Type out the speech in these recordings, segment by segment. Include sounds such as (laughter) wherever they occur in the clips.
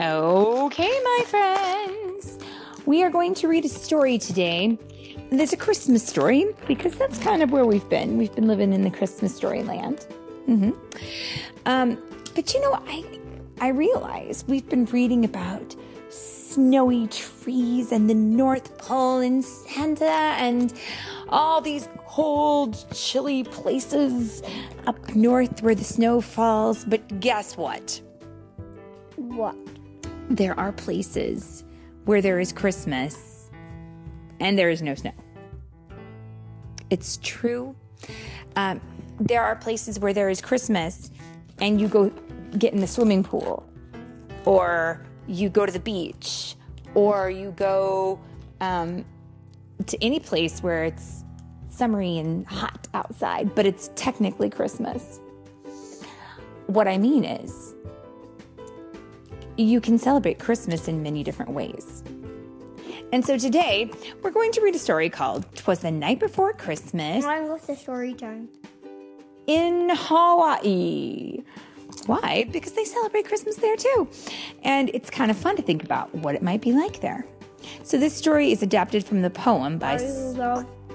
Okay, my friends. We are going to read a story today. There's a Christmas story because that's kind of where we've been. We've been living in the Christmas story land. Mm-hmm. Um, but you know, I I realize we've been reading about snowy trees and the North Pole and Santa and all these cold, chilly places up north where the snow falls. But guess what? What? There are places where there is Christmas and there is no snow. It's true. Um, there are places where there is Christmas and you go get in the swimming pool, or you go to the beach, or you go um, to any place where it's summery and hot outside, but it's technically Christmas. What I mean is, you can celebrate Christmas in many different ways. And so today, we're going to read a story called Twas the Night Before Christmas Mine was the story time. in Hawaii. Why? Because they celebrate Christmas there too. And it's kind of fun to think about what it might be like there. So, this story is adapted from the poem by S-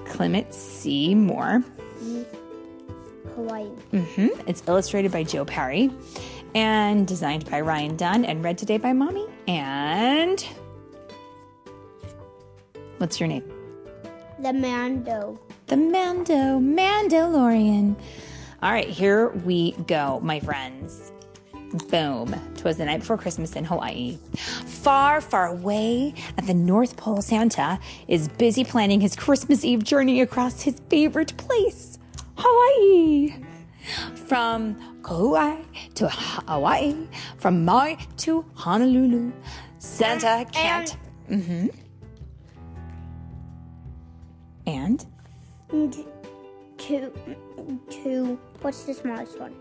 Clement C. Moore. Hawaii. Mm-hmm. It's illustrated by Joe Parry and designed by Ryan Dunn and read today by Mommy. And. What's your name? The Mando. The Mando, Mandalorian. All right, here we go, my friends. Boom. Twas the night before Christmas in Hawaii. Far, far away at the North Pole, Santa is busy planning his Christmas Eve journey across his favorite place, Hawaii. From Kauai to Hawaii, from Maui to Honolulu, Santa can't. Mm-hmm. And And two, two. What's the smallest one?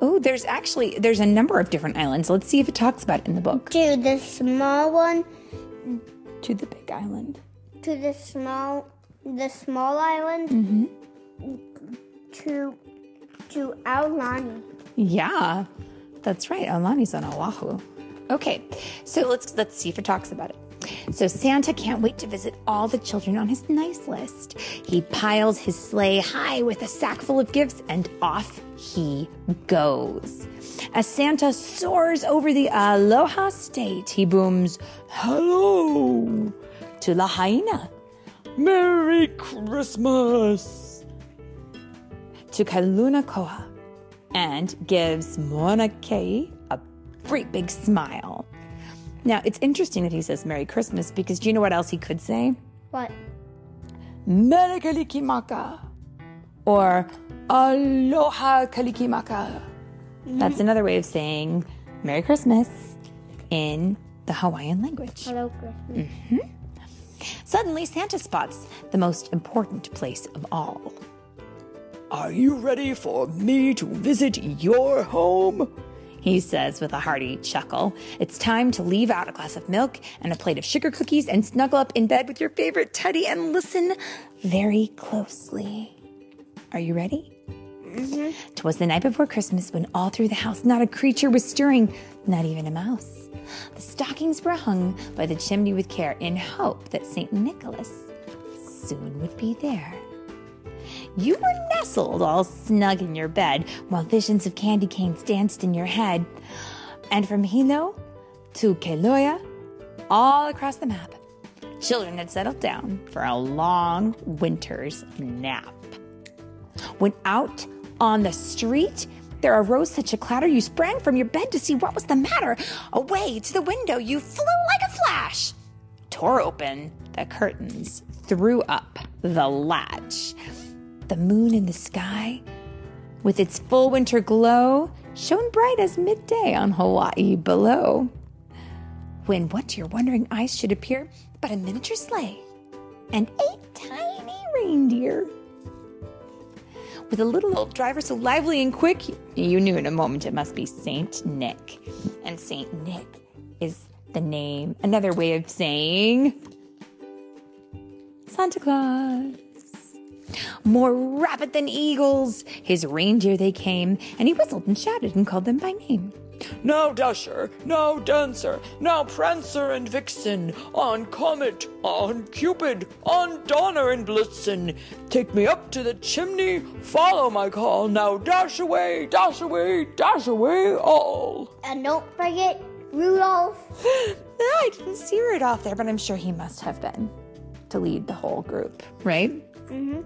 Oh, there's actually there's a number of different islands. Let's see if it talks about it in the book. To the small one. To the big island. To the small, the small island. Mm-hmm. To, to Aulani. Yeah, that's right. Aulani's on Oahu. Okay, so let's let's see if it talks about it. So Santa can't wait to visit all the children on his nice list. He piles his sleigh high with a sack full of gifts, and off he goes. As Santa soars over the Aloha State, he booms, "Hello to Lahaina, Merry Christmas." To Kalunakoa, and gives Mauna Kea a great big smile. Now, it's interesting that he says Merry Christmas because do you know what else he could say? What? Merry Kalikimaka or Aloha Kalikimaka. That's another way of saying Merry Christmas in the Hawaiian language. Hello, Christmas. Mm-hmm. Suddenly, Santa spots the most important place of all. Are you ready for me to visit your home? He says with a hearty chuckle. It's time to leave out a glass of milk and a plate of sugar cookies and snuggle up in bed with your favorite teddy and listen very closely. Are you ready? Mm-hmm. Twas the night before Christmas when all through the house not a creature was stirring, not even a mouse. The stockings were hung by the chimney with care in hope that St. Nicholas soon would be there. You were nestled all snug in your bed while visions of candy canes danced in your head. And from Hilo to Keloia, all across the map, children had settled down for a long winter's nap. When out on the street, there arose such a clatter you sprang from your bed to see what was the matter. Away to the window you flew like a flash, tore open the curtains, threw up the latch. The moon in the sky, with its full winter glow, shone bright as midday on Hawaii below. When what to your wondering eyes should appear but a miniature sleigh and eight tiny reindeer with a little old driver so lively and quick, you knew in a moment it must be Saint Nick. And Saint Nick is the name, another way of saying Santa Claus. More rapid than eagles, his reindeer they came, and he whistled and shouted and called them by name. Now Dasher, now Dancer, now Prancer and Vixen, on Comet, on Cupid, on Donner and Blitzen. Take me up to the chimney, follow my call. Now dash away, dash away, dash away all. And don't forget Rudolph. (gasps) I didn't see Rudolph there, but I'm sure he must have been to lead the whole group, right? Mm-hmm.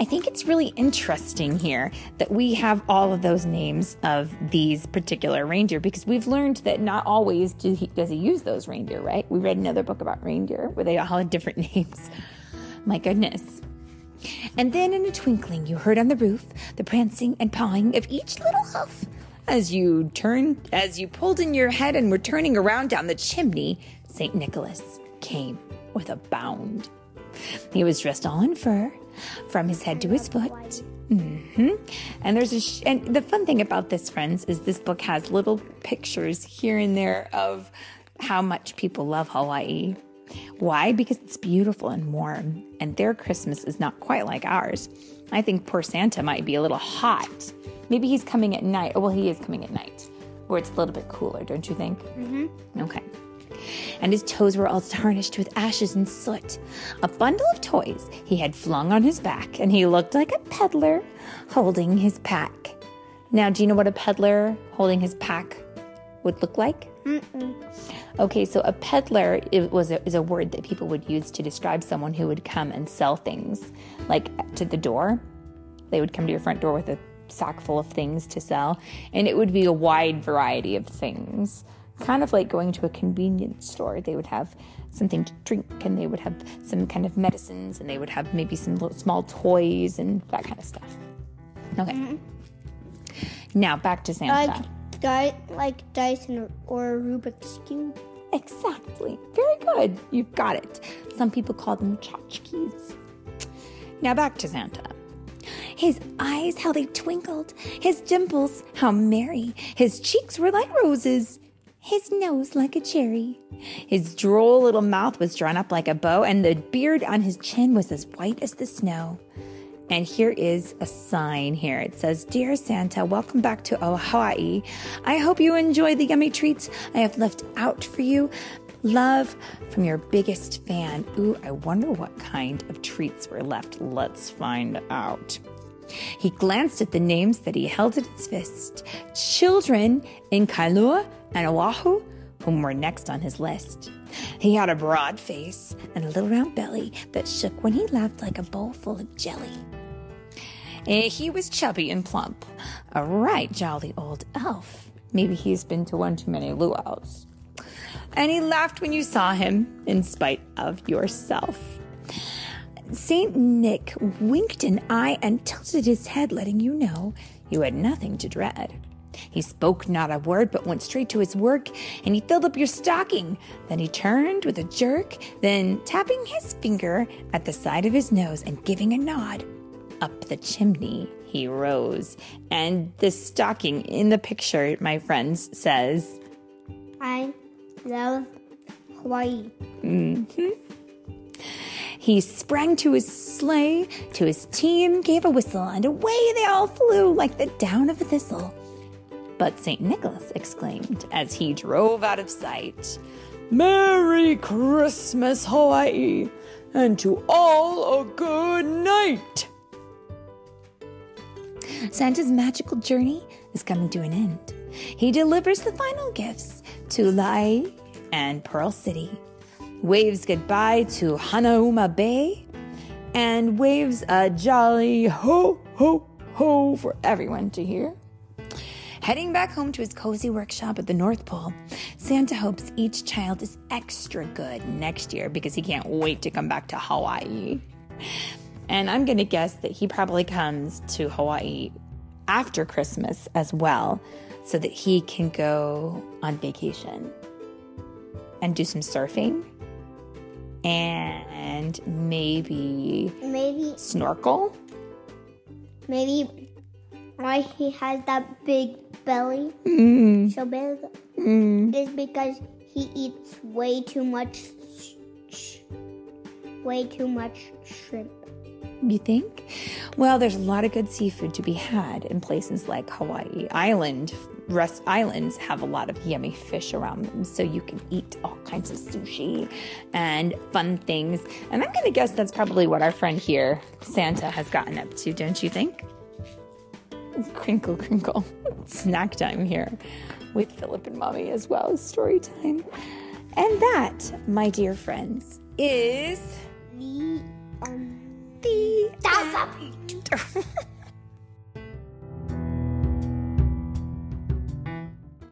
I think it's really interesting here that we have all of those names of these particular reindeer because we've learned that not always do he, does he use those reindeer, right? We read another book about reindeer where they all had different (laughs) names. My goodness. And then in a twinkling, you heard on the roof the prancing and pawing of each little hoof. As you turned, as you pulled in your head and were turning around down the chimney, St. Nicholas came with a bound. He was dressed all in fur, from his head to his foot. Mm-hmm. And there's a sh- and the fun thing about this, friends, is this book has little pictures here and there of how much people love Hawaii. Why? Because it's beautiful and warm, and their Christmas is not quite like ours. I think poor Santa might be a little hot. Maybe he's coming at night. Well, he is coming at night, where it's a little bit cooler, don't you think? Mm-hmm. Okay and his toes were all tarnished with ashes and soot. A bundle of toys he had flung on his back, and he looked like a peddler holding his pack. Now, do you know what a peddler holding his pack would look like? Mm-mm. Okay, so a peddler was a, is a word that people would use to describe someone who would come and sell things, like to the door. They would come to your front door with a sack full of things to sell, and it would be a wide variety of things kind of like going to a convenience store. They would have something to drink and they would have some kind of medicines and they would have maybe some small toys and that kind of stuff. Okay. Mm-hmm. Now back to Santa. Like, di- like Dyson or Rubik's Cube. Exactly. Very good. You've got it. Some people call them tchotchkes. Now back to Santa. His eyes, how they twinkled. His dimples, how merry. His cheeks were like roses his nose like a cherry. His droll little mouth was drawn up like a bow, and the beard on his chin was as white as the snow. And here is a sign here. It says, Dear Santa, welcome back to Hawaii. I hope you enjoy the yummy treats I have left out for you. Love from your biggest fan. Ooh, I wonder what kind of treats were left. Let's find out. He glanced at the names that he held in his fist. Children in Kailua and Oahu, whom were next on his list. He had a broad face and a little round belly that shook when he laughed like a bowl full of jelly. Eh, he was chubby and plump, a right jolly old elf. Maybe he's been to one too many luau's. And he laughed when you saw him, in spite of yourself. St. Nick winked an eye and tilted his head, letting you know you had nothing to dread. He spoke not a word, but went straight to his work, and he filled up your stocking. Then he turned with a jerk, then tapping his finger at the side of his nose and giving a nod, up the chimney he rose. And the stocking in the picture, my friends, says, I love Hawaii. Mm-hmm. He sprang to his sleigh, to his team, gave a whistle, and away they all flew like the down of a thistle. But St. Nicholas exclaimed as he drove out of sight, Merry Christmas, Hawaii, and to all a good night. Santa's magical journey is coming to an end. He delivers the final gifts to Lai and Pearl City, waves goodbye to Hanauma Bay, and waves a jolly ho, ho, ho for everyone to hear. Heading back home to his cozy workshop at the North Pole, Santa hopes each child is extra good next year because he can't wait to come back to Hawaii. And I'm going to guess that he probably comes to Hawaii after Christmas as well so that he can go on vacation and do some surfing and maybe maybe snorkel maybe why he has that big belly, mm. so big, mm. is because he eats way too much, way too much shrimp. You think? Well, there's a lot of good seafood to be had in places like Hawaii Island. Rest islands have a lot of yummy fish around them, so you can eat all kinds of sushi and fun things. And I'm to guess that's probably what our friend here, Santa, has gotten up to, don't you think? Crinkle, crinkle. (laughs) Snack time here with Philip and Mommy as well as story time. And that, my dear friends, is The um the. (laughs)